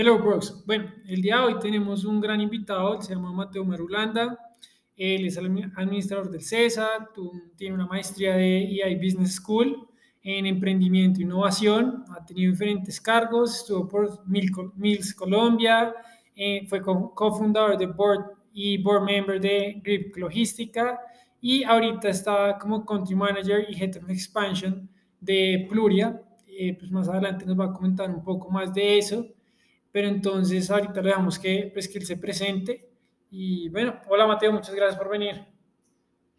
Hello, Brooks. Bueno, el día de hoy tenemos un gran invitado, se llama Mateo Marulanda. Él es administrador del CESA, tiene una maestría de EI Business School en emprendimiento e innovación, ha tenido diferentes cargos, estuvo por Mills Colombia, eh, fue cofundador de board y board member de Grip Logística y ahorita está como country manager y head of expansion de Pluria. Eh, pues más adelante nos va a comentar un poco más de eso. Pero entonces ahorita le damos que, pues, que él se presente. Y bueno, hola Mateo, muchas gracias por venir.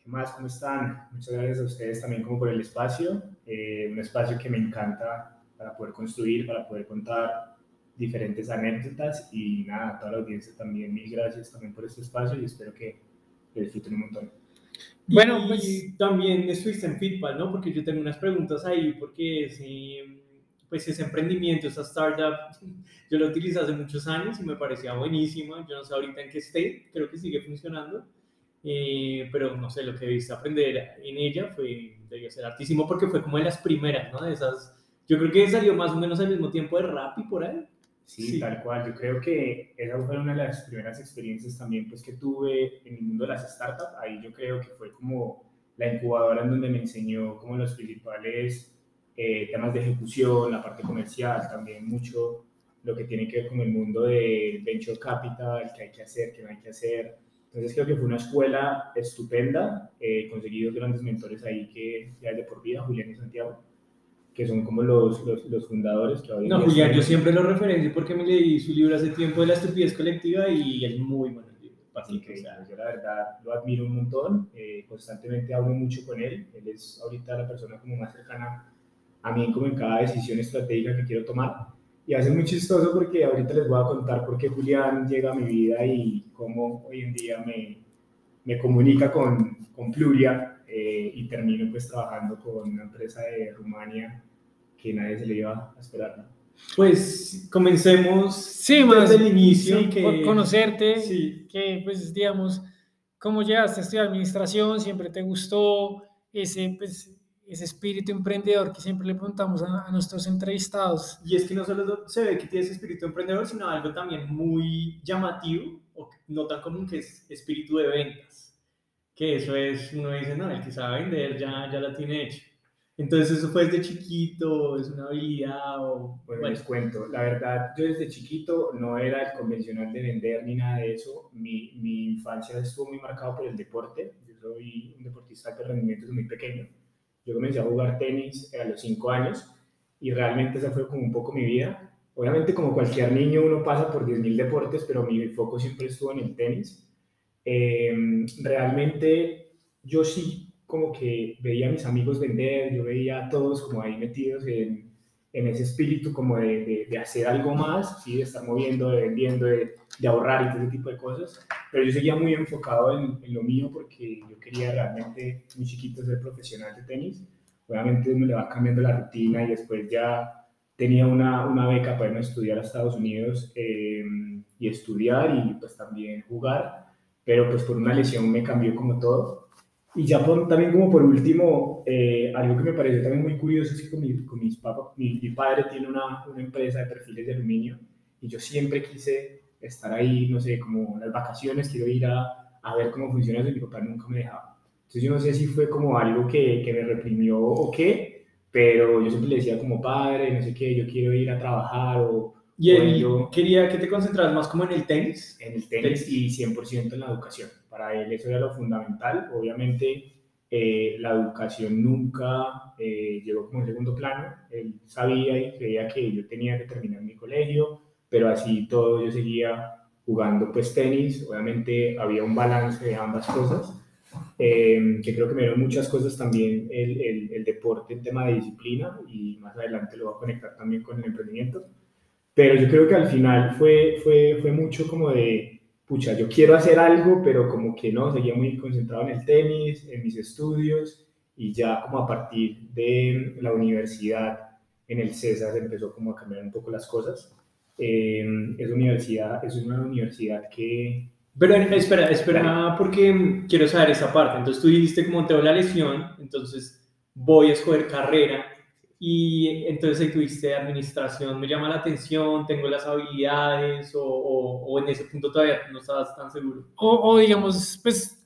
¿Qué más? ¿Cómo están? Muchas gracias a ustedes también como por el espacio. Eh, un espacio que me encanta para poder construir, para poder contar diferentes anécdotas y nada, a toda la audiencia también mil gracias también por este espacio y espero que lo disfruten un montón. Bueno, pues también estuviste en Fitpal, ¿no? Porque yo tengo unas preguntas ahí, porque ese, pues ese emprendimiento, esa startup, yo lo utilicé hace muchos años y me parecía buenísima. Yo no sé ahorita en qué esté, creo que sigue funcionando. Eh, pero no sé, lo que viste aprender en ella fue, debió ser artísimo porque fue como de las primeras, ¿no? De esas, yo creo que salió más o menos al mismo tiempo de Rappi por ahí. Sí, tal cual. Yo creo que esa fue una de las primeras experiencias también pues, que tuve en el mundo de las startups. Ahí yo creo que fue como la incubadora en donde me enseñó como los principales eh, temas de ejecución, la parte comercial, también mucho lo que tiene que ver con el mundo de venture capital, qué hay que hacer, qué no hay que hacer. Entonces creo que fue una escuela estupenda. He conseguido grandes mentores ahí que ya de por vida, Julián y Santiago que son como los, los, los fundadores que No, Julián, yo siempre lo referencio porque me leí su libro hace tiempo de la estupidez colectiva y es muy bueno el libro. Así que yo la verdad lo admiro un montón, eh, constantemente hablo mucho con él, él es ahorita la persona como más cercana a mí como en cada decisión estratégica que quiero tomar. Y hace muy chistoso porque ahorita les voy a contar por qué Julián llega a mi vida y cómo hoy en día me, me comunica con, con Pluria eh, y termino pues trabajando con una empresa de Rumania que nadie se le iba a esperar. Pues comencemos sí, más, desde el inicio. que, conocerte, sí. que pues digamos, cómo llegaste a estudiar administración, siempre te gustó ese, pues, ese espíritu emprendedor que siempre le preguntamos a, nuestros entrevistados. Y es que no solo se ve que tienes espíritu emprendedor, sino algo también muy llamativo, o no tan común, que es espíritu de ventas. Que eso es, uno dice, no, el que sabe vender ya, ya la tiene hecha. Entonces, ¿eso fue desde chiquito? ¿Es una habilidad? O... Bueno, les cuento. La verdad, yo desde chiquito no era el convencional de vender ni nada de eso. Mi, mi infancia estuvo muy marcada por el deporte. Yo soy un deportista de rendimiento desde muy pequeño. Yo comencé a jugar tenis a los 5 años y realmente esa fue como un poco mi vida. Obviamente, como cualquier niño, uno pasa por 10.000 deportes, pero mi foco siempre estuvo en el tenis. Eh, realmente, yo sí como que veía a mis amigos vender, yo veía a todos como ahí metidos en, en ese espíritu como de, de, hacer algo más, ¿sí? de estar moviendo, de vendiendo, de, de, ahorrar y todo ese tipo de cosas. Pero yo seguía muy enfocado en, en, lo mío porque yo quería realmente muy chiquito ser profesional de tenis. Obviamente uno le va cambiando la rutina y después ya tenía una, una beca para irme a estudiar a Estados Unidos eh, y estudiar y pues también jugar, pero pues por una lesión me cambió como todo y ya también como por último, eh, algo que me pareció también muy curioso es que con, mi, con mis papás, mi, padre tiene una, una, empresa de perfiles de aluminio y yo siempre quise estar ahí, no sé, como las vacaciones, quiero ir a, a ver cómo funciona eso y mi papá nunca me dejaba. Entonces yo no sé si fue como algo que, que me reprimió o qué, pero yo siempre le decía como padre, no sé qué, yo quiero ir a trabajar o... ¿Y él yo, quería que te concentraras más como en el tenis? En el tenis, tenis. y 100% en la educación para él eso era lo fundamental. Obviamente eh, la educación nunca eh, llegó como en segundo plano. Él sabía y creía que yo tenía que terminar mi colegio, pero así todo yo seguía jugando pues tenis. Obviamente había un balance de ambas cosas, eh, que creo que me dieron muchas cosas también el, el, el deporte en tema de disciplina y más adelante lo voy a conectar también con el emprendimiento. Pero yo creo que al final fue, fue, fue mucho como de pucha, yo quiero hacer algo, pero como que no, seguía muy concentrado en el tenis, en mis estudios, y ya como a partir de la universidad en el CESA se empezó como a cambiar un poco las cosas. Eh, es, universidad, es una universidad que... Pero espera, espera, porque quiero saber esa parte. Entonces tú dijiste como tengo la lesión, entonces voy a escoger carrera y entonces ahí tuviste administración, me llama la atención, tengo las habilidades o, o, en ese punto todavía no estabas tan seguro. O, o, digamos, pues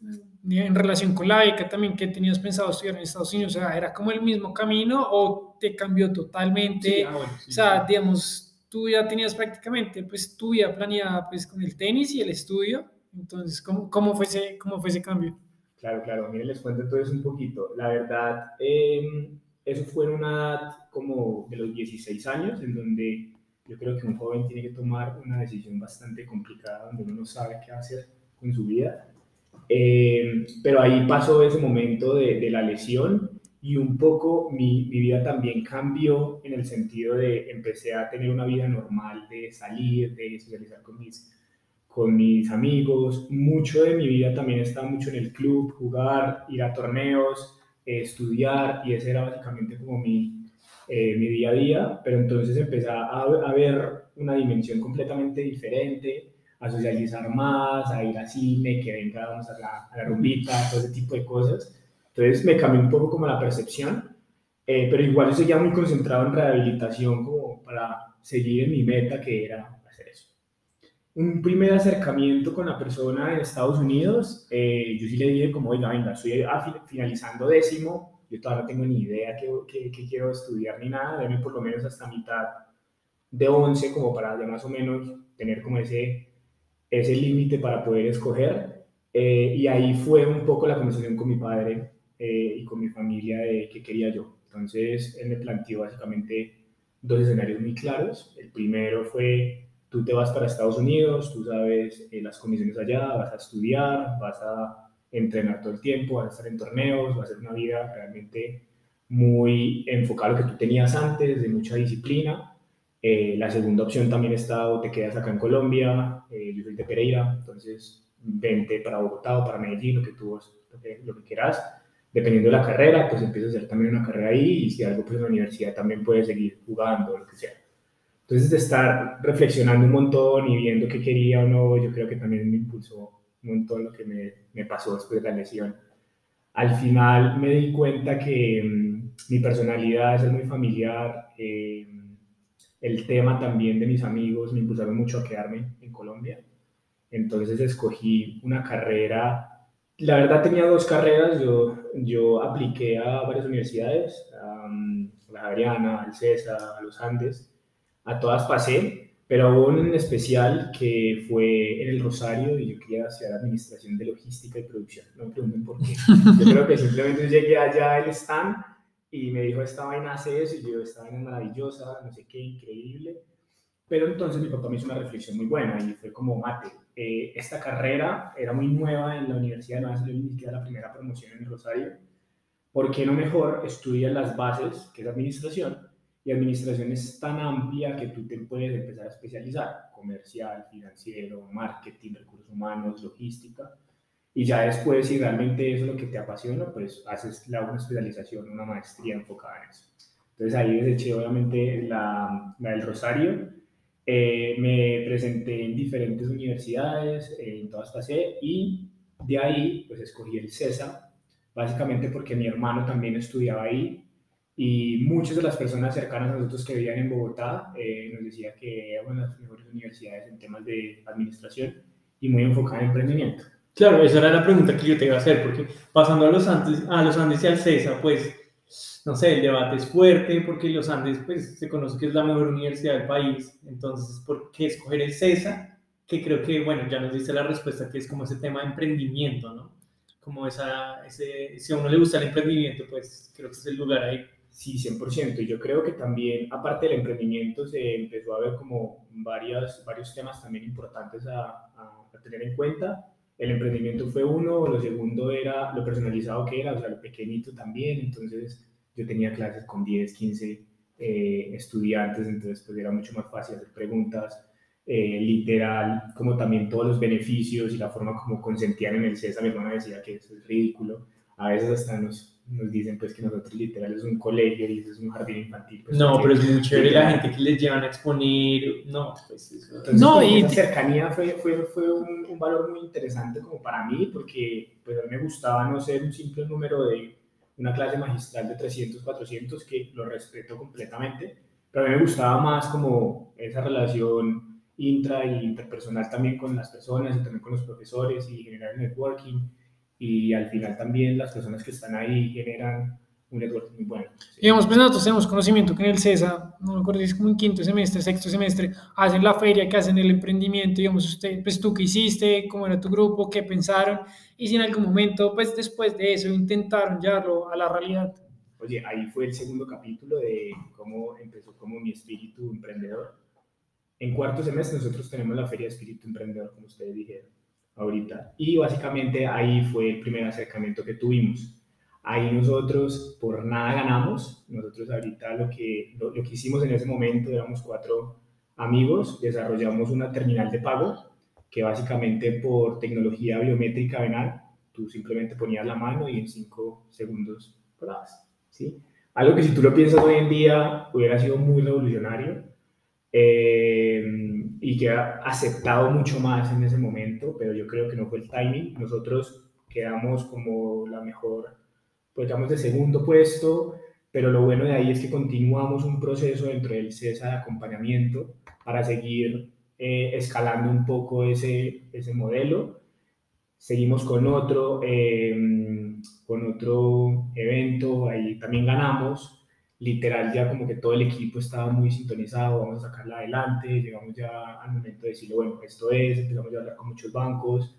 en relación con la beca también, ¿qué tenías pensado estudiar en Estados Unidos? O sea, ¿era como el mismo camino o te cambió totalmente? Ah, o sea, digamos, tú ya tenías prácticamente pues tu vida planeada pues con el tenis y el estudio, entonces, ¿cómo, cómo, fue, ese, cómo fue ese cambio? Claro, claro, miren, les cuento entonces un poquito. La verdad, eh, eso fue en una edad como de los 16 años, en donde yo creo que un joven tiene que tomar una decisión bastante complicada, donde uno no sabe qué hacer con su vida. Eh, pero ahí pasó ese momento de, la lesión y un poco mi, mi, vida también cambió en el sentido de empecé a tener una vida normal, de salir, de socializar con mis, con mis amigos. Mucho de mi vida también estaba mucho en el club, jugar, ir a torneos, estudiar y ese era básicamente como mi, eh, mi día a día, pero entonces empecé a, a, ver una dimensión completamente diferente, a socializar más, a ir al cine, que venga vamos a la, a la rumbita, todo ese tipo de cosas. Entonces me cambió un poco como la percepción, eh, pero igual yo seguía muy concentrado en rehabilitación como para seguir en mi meta que era hacer eso. Un primer acercamiento con la persona en Estados Unidos, eh, yo sí le dije como, oiga, venga, estoy finalizando décimo, yo todavía no tengo ni idea qué, qué, quiero estudiar ni nada, déme por lo menos hasta mitad de 11 como para ya más o menos tener como ese, ese límite para poder escoger. Eh, y ahí fue un poco la conversación con mi padre eh, y con mi familia de qué quería yo. Entonces, él me planteó básicamente dos escenarios muy claros. El primero fue, tú te vas para Estados Unidos, tú sabes eh, las condiciones allá, vas a estudiar, vas a entrenar todo el tiempo, vas a estar en torneos, vas a hacer una vida realmente muy enfocada a lo que tú tenías antes, de mucha disciplina. Eh, la segunda opción también está, o te quedas acá en Colombia, yo soy de Pereira, entonces vente para Bogotá o para Medellín, lo que tú lo que, lo que quieras dependiendo de la carrera, pues empieza a hacer también una carrera ahí y si algo pues en la universidad también puede seguir jugando, lo que sea. Entonces de estar reflexionando un montón y viendo qué quería o no, yo creo que también me impulsó un montón lo que me, me pasó después de la lesión. Al final me di cuenta que mm, mi personalidad es muy familiar, eh, el tema también de mis amigos me impulsaron mucho a quedarme en Colombia. Entonces escogí una carrera la verdad tenía dos carreras, yo, yo apliqué a varias universidades, a la Javeriana, al CESA, a los Andes, a todas pasé, pero hubo un especial que fue en el Rosario y yo quería hacer administración de logística y producción, no me pregunten por qué, yo creo que simplemente llegué allá al stand y me dijo esta vaina hace eso y yo esta vaina es maravillosa, no sé qué, increíble, pero entonces mi papá me hizo una reflexión muy buena y fue como, mate, eh, esta carrera era muy nueva en la universidad, no había ni siquiera la primera promoción en Rosario. ¿Por qué no mejor estudias las bases, que es administración? Y administración es tan amplia que tú te puedes empezar a especializar, comercial, financiero, marketing, recursos humanos, logística. Y ya después, si realmente eso es lo que te apasiona, pues haces la, una especialización, una maestría enfocada en eso. Entonces ahí deseché obviamente la, la del Rosario eh, me presenté en diferentes universidades, en todas pasé, y de ahí pues escogí el CESA, básicamente porque mi hermano también estudiaba ahí y muchas de las personas cercanas a nosotros que vivían en Bogotá eh, nos decían que era una de las mejores universidades en temas de administración y muy enfocada en emprendimiento. Claro, esa era la pregunta que yo te iba a hacer, porque pasando a los Andes, a los Andes y al CESA, pues no sé, el debate es fuerte porque los Andes pues, se conoce que es la mejor universidad del país, entonces, ¿por qué escoger el CESA? Que creo que, bueno, ya nos dice la respuesta, que es como ese tema de emprendimiento, ¿no? Como esa, ese, si a uno le gusta el emprendimiento, pues creo que es el lugar ahí. Sí, 100%. Y yo creo que también, aparte del emprendimiento, se empezó a ver como varias, varios temas también importantes a tener en cuenta el emprendimiento fue uno, lo segundo era lo personalizado que era, o sea, lo pequeñito también, entonces yo tenía clases con 10, 15 eh, estudiantes, entonces pues era mucho más fácil hacer preguntas, eh, literal, como también todos los beneficios y la forma como consentían en el CESA, mi hermana decía que eso es ridículo, a veces hasta nos, nos dicen pues que nosotros literal es un colegio y eso es un jardín infantil. Pues, no, pero es muy chévere la gente que les llevan a exponer, no, pues eso. no, y esa cercanía fue, fue, fue un, un, valor muy interesante como para mí, porque pues a mí me gustaba no ser un simple número de una clase magistral de 300, 400 que lo respeto completamente, pero a mí me gustaba más como esa relación intra y interpersonal también con las personas y también con los profesores y generar networking y al final también las personas que están ahí generan un networking muy bueno. Digamos, pues nosotros tenemos conocimiento que en el CESA, no me acuerdo si es como en quinto semestre, sexto semestre, hacen la feria, que hacen el emprendimiento, digamos, usted, pues tú qué hiciste, cómo era tu grupo, qué pensaron, y si en algún momento, pues después de eso, intentaron llevarlo a la realidad. Oye, ahí fue el segundo capítulo de cómo empezó como mi espíritu emprendedor. En cuarto semestre nosotros tenemos la feria de espíritu emprendedor, como ustedes dijeron ahorita, y básicamente ahí fue el primer acercamiento que tuvimos Ahí nosotros por nada ganamos. Nosotros ahorita lo que, lo, que hicimos en ese momento, éramos cuatro amigos, desarrollamos una terminal de pago que básicamente por tecnología biométrica venal, tú simplemente ponías la mano y en cinco segundos pagabas. ¿sí? Algo que si tú lo piensas hoy en día hubiera sido muy revolucionario eh, y que ha aceptado mucho más en ese momento, pero yo creo que no fue el timing. Nosotros quedamos como la mejor pues digamos de segundo puesto, pero lo bueno de ahí es que continuamos un proceso dentro del CESA de acompañamiento para seguir eh, escalando un poco ese, ese modelo. Seguimos con otro, em, con otro evento, ahí también ganamos. Literal, ya como que todo el equipo estaba muy sintonizado, vamos a sacarla adelante, llegamos ya al momento de decirle, bueno, esto es, empezamos a hablar con muchos bancos,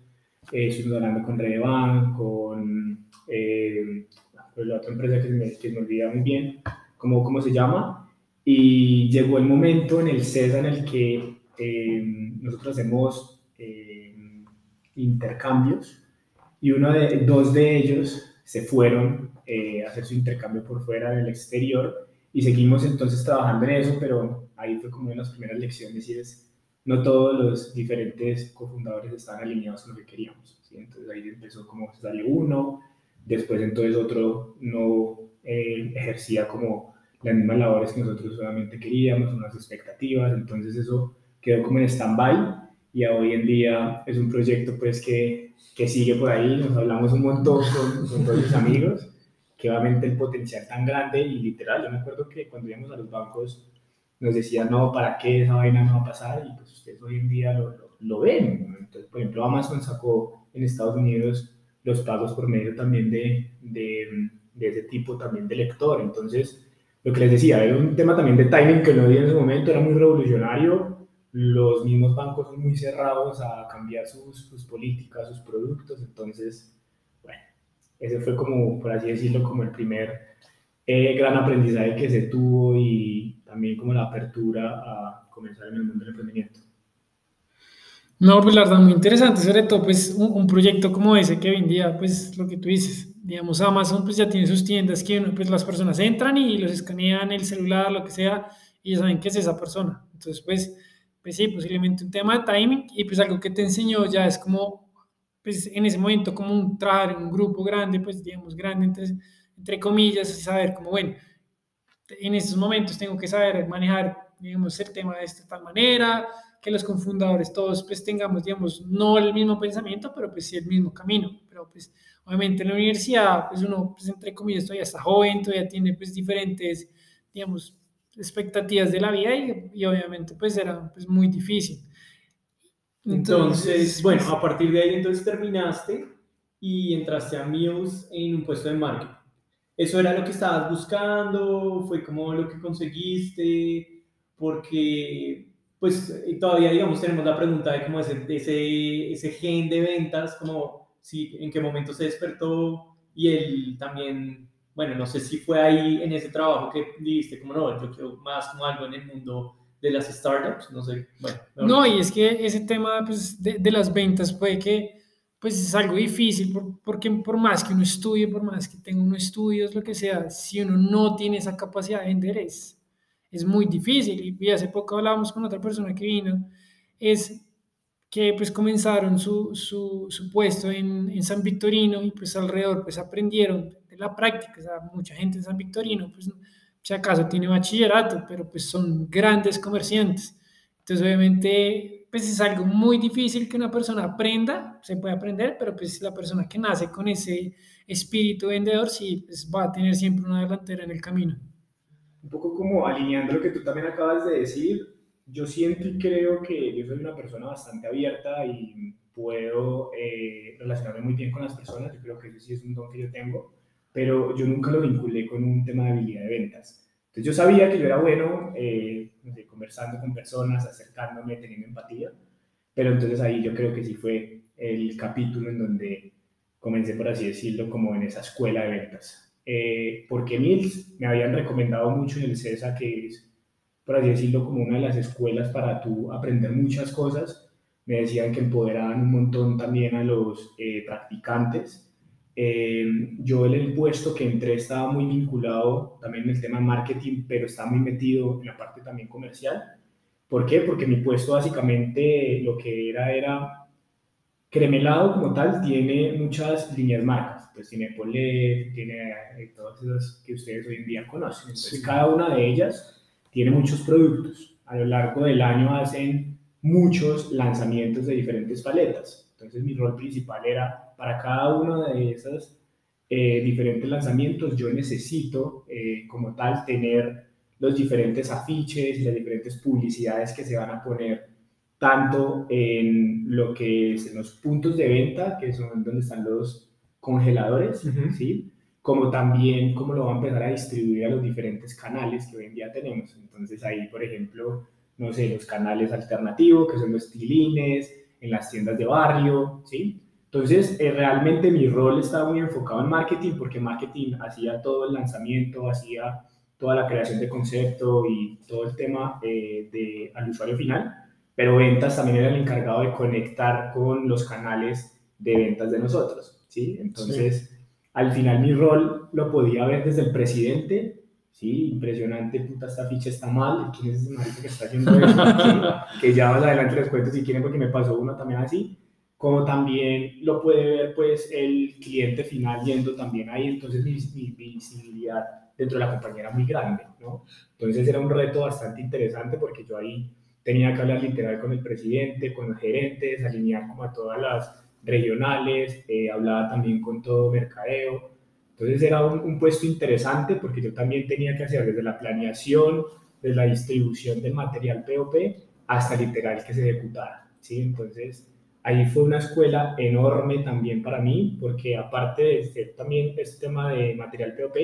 eh, estuvimos hablando con Redeban, con eh, pues, la otra empresa que, me, que me olvida muy bien cómo, cómo se llama, y llegó el momento en el CESA en el que eh, nosotros hacemos eh, intercambios y uno de, dos de ellos se fueron eh, hacer su intercambio por fuera del exterior. Y seguimos entonces trabajando en eso, pero ahí fue como una de las primeras lecciones y es no todos los diferentes cofundadores están alineados con lo que queríamos. Entonces ahí empezó como sale uno, después entonces otro no eh, ejercía como las mismas labores que nosotros solamente queríamos, unas expectativas, entonces eso quedó como en stand-by y hoy en día es un proyecto pues que, que sigue por ahí, nos hablamos un montón con, con todos los amigos, que obviamente el potencial tan grande y literal, yo me acuerdo que cuando íbamos a los bancos nos decían, no, ¿para qué esa vaina no va a pasar? Y pues ustedes hoy en día lo, lo, lo ven. Entonces, por ejemplo, Amazon sacó en Estados Unidos los pagos por medio también de, de, de, ese tipo también de lector. Entonces, lo que les decía, era un tema también de timing que no di en ese momento, era muy revolucionario. Los mismos bancos son muy cerrados a cambiar sus, sus políticas, sus productos. Entonces, ese fue como, por así decirlo, como el primer eh, gran aprendizaje que se tuvo y también como la apertura a comenzar en el mundo del emprendimiento. No, pues la verdad, muy interesante, sobre todo pues un, proyecto como ese que hoy en día, pues lo que tú dices, digamos, Amazon pues ya tiene sus tiendas que pues las personas entran y los escanean el celular, lo que sea, y ya saben qué es esa persona. Entonces, pues, pues sí, posiblemente un tema de timing y pues algo que te enseñó ya es como, pues en ese momento como un trabajar en un grupo grande, pues digamos grande, entre, entre comillas, saber como, bueno, en estos momentos tengo que saber manejar, digamos, el tema de esta tal manera, que los confundadores todos pues tengamos, digamos, no el mismo pensamiento, pero pues sí el mismo camino. Pero pues obviamente en la universidad, pues uno, pues entre comillas, todavía está joven, todavía tiene pues diferentes, digamos, expectativas de la vida y, y obviamente pues era pues muy difícil. Entonces, bueno, a partir de ahí entonces terminaste y entraste a Muse en un puesto de marketing. ¿Eso era lo que estabas buscando? ¿Fue como lo que conseguiste? Porque pues todavía, digamos, tenemos la pregunta de cómo ese, ese, ese gen de ventas, como si, en qué momento se despertó y él también, bueno, no sé si fue ahí en ese trabajo que dijiste, como no, yo quiero más como algo en el mundo de las startups, no sé. Bueno, no, y es que ese tema pues, de, de, las ventas puede que pues es algo difícil porque por más que uno estudie, por más que tenga unos estudios, lo que sea, si uno no tiene esa capacidad de vender es es muy difícil. Y hace poco hablábamos con otra persona que vino, es que pues comenzaron su, su, su puesto en, en, San Victorino y pues alrededor pues aprendieron de la práctica, o sea, mucha gente en San Victorino pues si acaso tiene bachillerato, pero pues son grandes comerciantes. Entonces obviamente pues es algo muy difícil que una persona aprenda, se puede aprender, pero pues la persona que nace con ese, espíritu vendedor, sí, pues va a tener siempre una delantera en el camino. Un poco como alineando lo que tú también acabas de decir, yo siento y creo que yo soy una persona bastante abierta y puedo eh, relacionarme muy bien con las personas, yo creo que eso sí es un don que yo tengo, pero yo nunca lo vinculé con un tema de habilidad de ventas. Entonces yo sabía que yo era bueno eh, conversando con personas, acercándome, teniendo empatía, pero entonces ahí yo creo que sí fue el capítulo en donde comencé, por así decirlo, como en esa escuela de ventas. Eh, porque Mills me habían recomendado mucho en el CESA, que es, por así decirlo, como una de las escuelas para tú aprender muchas cosas. Me decían que empoderaban un montón también a los eh, practicantes eh, yo el puesto que entré estaba muy vinculado también en el tema de marketing, pero estaba muy metido en la parte también comercial. ¿Por qué? Porque mi puesto básicamente lo que era era Cremelado como tal tiene muchas líneas marcas, pues tiene Polet, tiene eh, todas esas que ustedes hoy en día conocen. Entonces cada una de ellas tiene muchos productos. A lo largo del año hacen muchos lanzamientos de diferentes paletas. Entonces mi rol principal era para cada uno de esos eh, diferentes lanzamientos yo necesito eh, como tal tener los diferentes afiches, las diferentes publicidades que se van a poner tanto en lo que es en los puntos de venta, que son donde están los congeladores, ¿sí? como también cómo lo va a empezar a distribuir a los diferentes canales que hoy en día tenemos. Entonces ahí, por ejemplo, no sé, los canales alternativos, que son los tilines, en las tiendas de barrio, ¿sí? Entonces, eh, realmente mi rol estaba muy enfocado en marketing porque marketing hacía todo el lanzamiento, hacía toda la creación de concepto y todo el tema eh, de, al usuario final, pero ventas también era el encargado de conectar con los canales de ventas de nosotros, ¿sí? Entonces, al final mi rol lo podía ver desde el presidente, ¿sí? Impresionante, puta, esta ficha está mal, ¿quién es ese marido que está haciendo eso? que ya más adelante les cuento si quieren porque me pasó uno también así como también lo puede ver pues el cliente final yendo también ahí, entonces mi, visibilidad dentro de la compañía era muy grande, ¿no? Entonces era un reto bastante interesante porque yo ahí tenía que hablar literal con el presidente, con los gerentes, alinear como a todas las regionales, eh, hablaba también con todo mercadeo, entonces era un, un, puesto interesante porque yo también tenía que hacer desde la planeación, desde la distribución del material POP hasta literal que se ejecutara, ¿sí? Entonces ahí fue una escuela enorme también para mí, porque aparte de ser también este tema de material POP,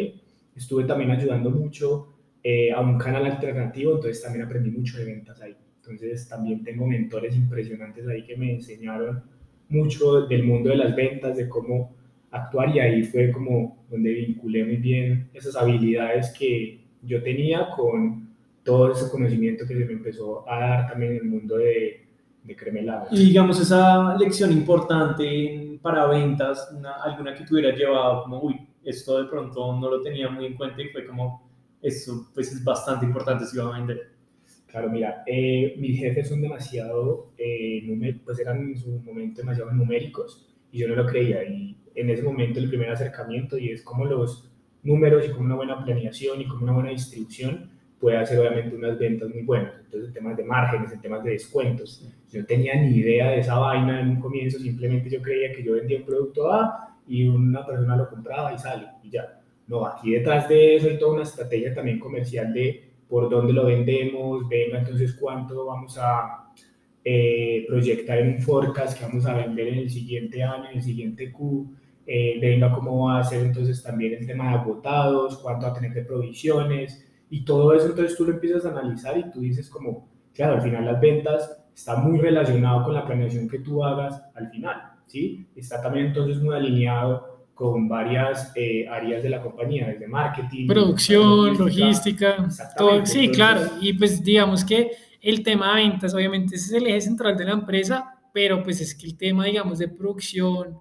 estuve también ayudando mucho eh, a un canal alternativo, entonces también aprendí mucho de ventas ahí. Entonces también tengo mentores impresionantes ahí que me enseñaron mucho del mundo de las ventas, de cómo actuar y ahí fue como donde vinculé muy bien esas habilidades que yo tenía con todo ese conocimiento que se me empezó a dar también en el mundo de de cremelado. Y digamos, esa lección importante para ventas, alguna que tú hubieras llevado como, uy, esto de pronto no lo tenía muy en cuenta y fue como, eso pues es bastante importante si va a vender. Claro, mira, eh, mis jefes son demasiado, eh, pues eran en su momento demasiado numéricos y yo no lo creía. Y en ese momento el primer acercamiento y es como los números y como una buena planeación y como una buena distribución puede hacer obviamente unas ventas muy buenas. Entonces, en temas de márgenes, en temas de descuentos. Yo no tenía ni idea de esa vaina en un comienzo, simplemente yo creía que yo vendía un producto A y una persona lo compraba y sale y ya. No, aquí detrás de eso hay toda una estrategia también comercial de por dónde lo vendemos, venga entonces cuánto vamos a eh, proyectar en un forecast que vamos a vender en el siguiente año, en el siguiente Q, eh, venga cómo va a ser entonces también el tema de agotados, cuánto va a tener de provisiones, y todo eso entonces tú lo empiezas a analizar y tú dices como, claro, al final las ventas está muy relacionado con la planeación que tú hagas al final, ¿sí? Está también entonces muy alineado con varias eh, áreas de la compañía, desde marketing, producción, logística, todo, sí, claro, y pues digamos que el tema de ventas obviamente es el eje central de la empresa, pero pues es que el tema, digamos, de producción,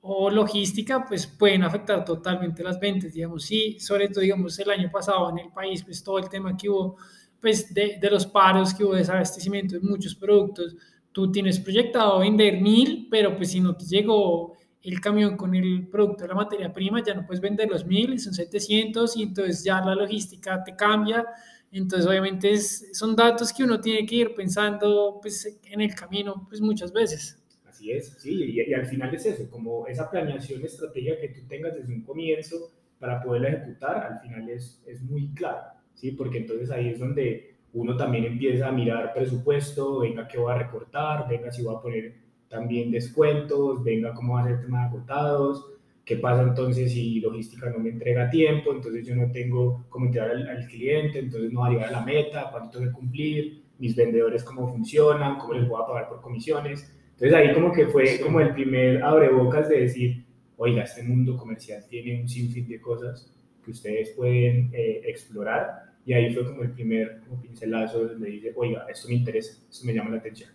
o logística, pues pueden afectar totalmente las ventas, digamos, sí, sobre todo, digamos, el año pasado en el país, pues todo el tema que hubo, pues de, de los paros, que hubo desabastecimiento de muchos productos, tú tienes proyectado vender mil, pero pues si no te llegó el camión con el producto la materia prima, ya no puedes vender los mil, son 700 y entonces ya la logística te cambia. Entonces, obviamente, es, son datos que uno tiene que ir pensando pues, en el camino pues, muchas veces. Así es, sí, y, al final es eso, como esa planeación estratégica que tú tengas desde un comienzo para poderla ejecutar, al final es, es muy claro, ¿sí? Porque entonces ahí es donde uno también empieza a mirar presupuesto, venga, ¿qué voy a recortar? Venga, si voy a poner también descuentos, venga, ¿cómo va a ser el tema de agotados? ¿Qué pasa entonces si logística no me entrega tiempo? Entonces yo no tengo cómo entregar al, cliente, entonces no va a llegar a la meta, cuánto tengo que cumplir, mis vendedores cómo funcionan, cómo les voy a pagar por comisiones. Entonces ahí como que fue como el primer abrebocas de decir, oiga, este mundo comercial tiene un sinfín de cosas que ustedes pueden eh, explorar. Y ahí fue como el primer como pincelazo donde dice, oiga, esto me interesa, esto me llama la atención.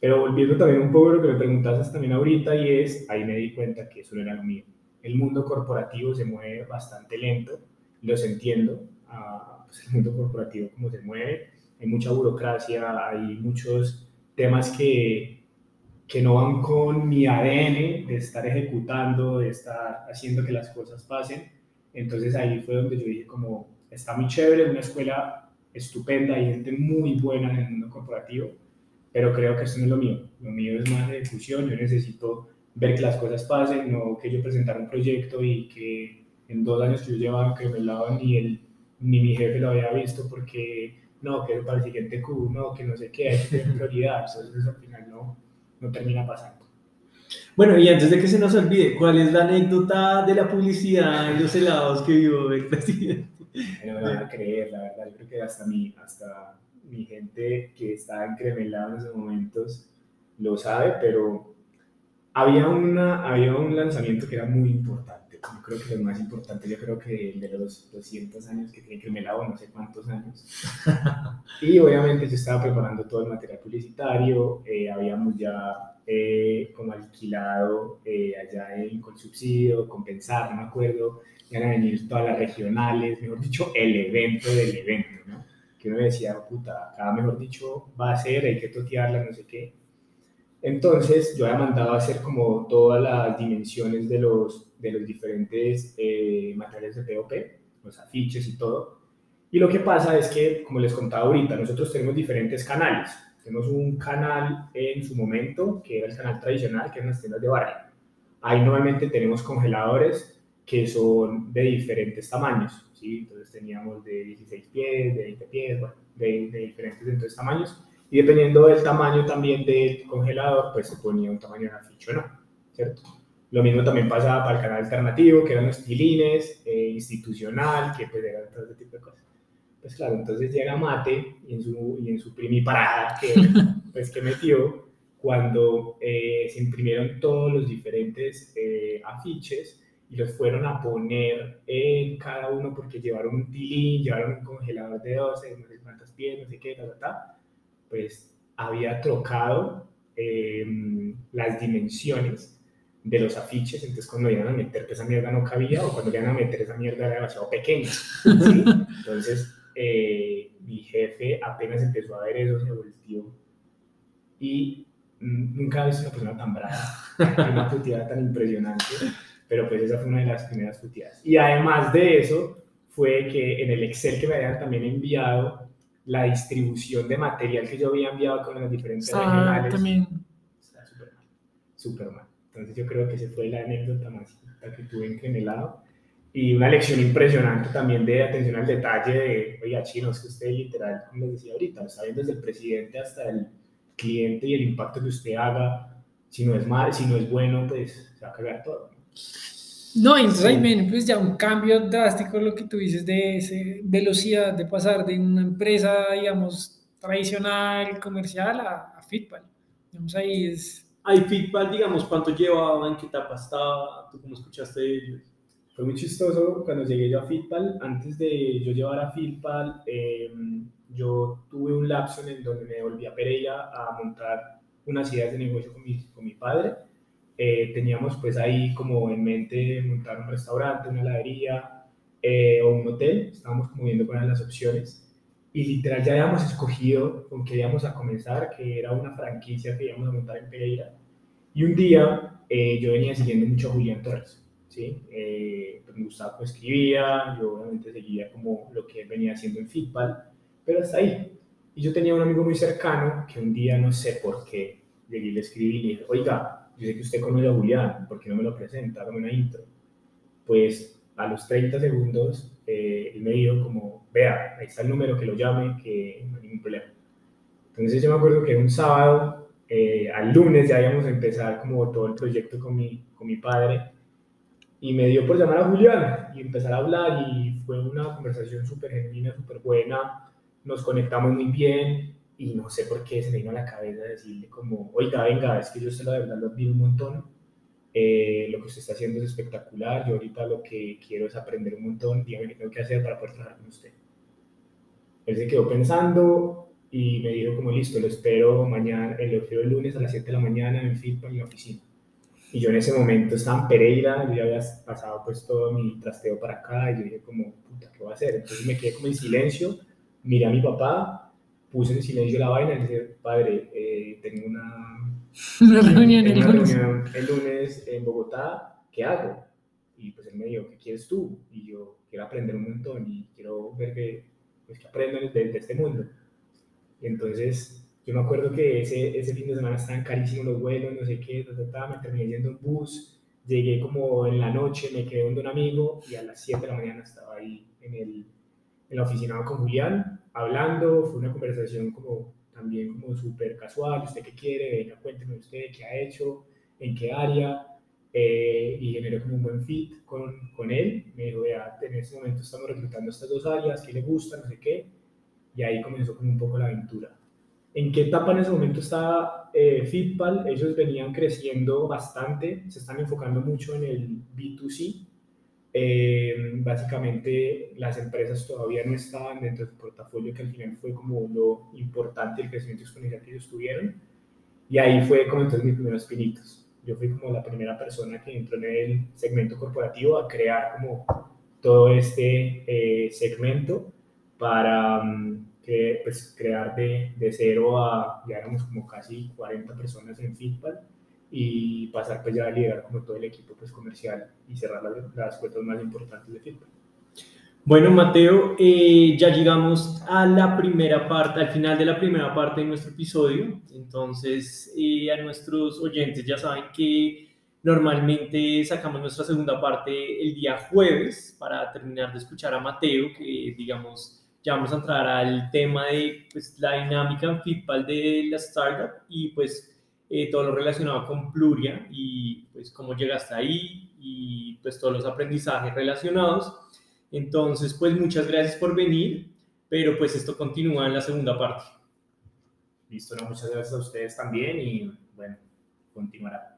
Pero volviendo también un poco a lo que me preguntaste también ahorita y es, ahí me di cuenta que eso no era lo mío el mundo corporativo se mueve bastante lento, los entiendo, uh, pues el mundo corporativo como se mueve, hay mucha burocracia, hay muchos temas que, que no van con mi ADN de estar ejecutando, de estar haciendo que las cosas pasen. Entonces ahí fue donde yo dije como, está muy chévere, una escuela estupenda, hay gente muy buena en el mundo corporativo, pero creo que eso no es lo mío. Lo mío es más de ejecución, yo necesito ver que las cosas pasen, no que yo presentara un proyecto y que en dos años que yo llevaba que me lavaban ni, el, ni mi jefe lo había visto porque no, que para el siguiente Q, no, que no sé qué, hay que tener prioridad, entonces no, termina pasando. Bueno, y antes de que se nos olvide, ¿cuál es la anécdota de la publicidad en los helados que vio el presidente? No me van a creer, la verdad, yo creo que hasta mi, hasta mi gente que está encremelada en esos momentos lo sabe, pero había, una, había un lanzamiento que era muy importante. Yo creo que lo más importante, yo creo que de los 200 años que tiene que me lavo, no sé cuántos años. y obviamente yo estaba preparando todo el material publicitario, eh, habíamos ya eh, como alquilado eh, allá en, con subsidio, compensar, no me acuerdo, iban a venir todas las regionales, mejor dicho, el evento del evento, ¿no? Que uno decía, puta, acá mejor dicho va a ser, hay que totearla, no sé qué entonces yo había mandado a hacer como todas las dimensiones de los, de los diferentes eh, materiales de POP, los afiches y todo. Y lo que pasa es que, como les contaba ahorita, nosotros tenemos diferentes canales. Tenemos un canal en su momento, que era el canal tradicional, que eran las tiendas de barrio. Ahí normalmente tenemos congeladores que son de diferentes tamaños. ¿sí? Entonces teníamos de 16 pies, de 20 pies, bueno, de, de diferentes entonces, tamaños y dependiendo del tamaño también del congelador, pues se ponía un tamaño en afiche o no, ¿cierto? Lo mismo también pasaba para el canal alternativo, que eran los tilines, eh, institucional, que pues eran todo ese tipo de cosas. Pues claro, entonces llega Mate y en su, y en su primiparada que, pues, que metió, cuando eh, se imprimieron todos los diferentes eh, afiches y los fueron a poner en cada uno porque llevaron un tilín, llevaron un congelador de 12, no sé cuántas pies, no sé qué, ta, ta, ta pues había trocado eh, las dimensiones de los afiches, entonces cuando iban a meter esa mierda no cabía o cuando iban a meter esa mierda era demasiado pequeña. Entonces eh, mi jefe apenas empezó a ver eso, se volvió y nunca había visto una persona tan brava, una puteada tan impresionante, pero pues esa fue una de las primeras puteadas. Y además de eso, fue que en el Excel que me habían también enviado, la distribución de material que yo había enviado con las diferentes ah, regionales también. está súper mal, súper mal. Entonces yo creo que esa fue la anécdota más que tuve en el lado. Y una lección impresionante también de atención al detalle de, oiga, chinos, que usted literal, como les decía ahorita, está viendo desde el presidente hasta el cliente y el impacto que usted haga, si no es mal, si no es bueno, pues se va a cagar todo. No, entonces ahí viene pues ya un cambio drástico lo que tú dices de esa velocidad de pasar de una empresa, digamos, tradicional, comercial a, a Fitpal. Digamos, ahí es... Ahí Fitpal, digamos, ¿cuánto llevaba? ¿En qué etapa estaba? ¿Tú cómo escuchaste de ellos? Fue muy chistoso cuando llegué yo a Fitpal. Antes de yo llevar a Fitpal, em, yo tuve un lapso en el donde me volví a Pereira a montar unas ideas de negocio con mi, con mi padre eh, teníamos pues ahí como en mente montar un restaurante, una heladería eh, o un hotel, estábamos como viendo cuáles eran las opciones y literal ya habíamos escogido con qué íbamos a comenzar, que era una franquicia que íbamos a montar en Pereira. Y un día eh, yo venía siguiendo mucho a Julián Torres, ¿sí? Pues, me gustaba pues escribía, yo obviamente seguía como lo que él venía haciendo en Fitball, pero hasta ahí. Y yo tenía un amigo muy cercano que un día, no sé por qué, le escribí y le dije, oiga, yo sé que usted conoce a Julián, ¿por qué no me lo presenta? Hágame una intro. Pues a los 30 segundos, eh, él me dijo como, vea, ahí está el número, que lo llame, que no hay ningún problema. Entonces yo me acuerdo que un sábado, eh, al lunes ya íbamos a empezar como todo el proyecto con mi, con mi padre, y me dio por llamar a Julián y empezar a hablar, y fue una conversación súper genuina, súper buena, nos conectamos muy bien, y no sé por qué se me vino a la cabeza decirle como, oiga, venga, es que yo usted la verdad lo admiro un montón, eh, lo que usted está haciendo es espectacular, yo ahorita lo que quiero es aprender un montón, dígame qué tengo que hacer para poder trabajar con usted. Él se quedó pensando y me dijo como, listo, lo espero mañana, eh, lo espero el lunes a las 7 de la mañana en Feedback en la oficina. Y yo en ese momento estaba en Pereira, yo ya había pasado pues todo mi trasteo para acá y yo dije como, puta, ¿qué voy a hacer? Entonces me quedé como en silencio, miré a mi papá, puse en silencio la vaina y le dije, padre, eh, tengo una Una reunión el una lunes. reunión el lunes en Bogotá, ¿qué hago? Y pues él me dijo, ¿qué quieres tú? Y yo quiero aprender un montón y quiero ver que, pues, que aprendo de, de este mundo. Y entonces yo me acuerdo que ese, ese fin de semana estaban carísimos los vuelos, no sé qué, ta, ta, ta, me terminé yendo en bus, llegué como en la noche, me quedé donde un amigo y a las 7 de la mañana estaba ahí en, el, en la oficina con Julián, hablando, fue una conversación como también como súper casual, ¿usted qué quiere? Venga, cuénteme usted qué ha hecho, en qué área, eh, y generó como un buen fit con, con él. Me dijo, vea, en este momento estamos reclutando estas dos áreas, qué le gusta, no sé qué, y ahí comenzó como un poco la aventura. ¿En qué etapa en ese momento estaba eh, Fitpal? Ellos venían creciendo bastante, se están enfocando mucho en el B2C. Eh, básicamente las empresas todavía no estaban dentro del portafolio que al final fue como lo importante el crecimiento exponencial que ellos tuvieron. Y ahí fue como entonces mis primeros pinitos. Yo fui como la primera persona que entró en el segmento corporativo a crear como todo este eh, segmento para um, que, pues, crear de, de cero a, ya éramos como casi 40 personas en Fitpal y pasar pues ya a liderar como todo el equipo pues comercial y cerrar las, las cuentas más importantes de Fitpal. Bueno, Mateo, eh, ya llegamos a la primera parte, al final de la primera parte de nuestro episodio. Entonces, eh, a nuestros oyentes ya saben que normalmente sacamos nuestra segunda parte el día jueves para terminar de escuchar a Mateo, que digamos, ya vamos a entrar al tema de pues, la dinámica en Fitpal de la startup y pues eh, todo lo relacionado con Pluria y pues cómo llegaste ahí y pues todos los aprendizajes relacionados. Entonces, pues muchas gracias por venir, pero pues esto continúa en la segunda parte. Listo, no, muchas gracias a ustedes también y bueno, continuará.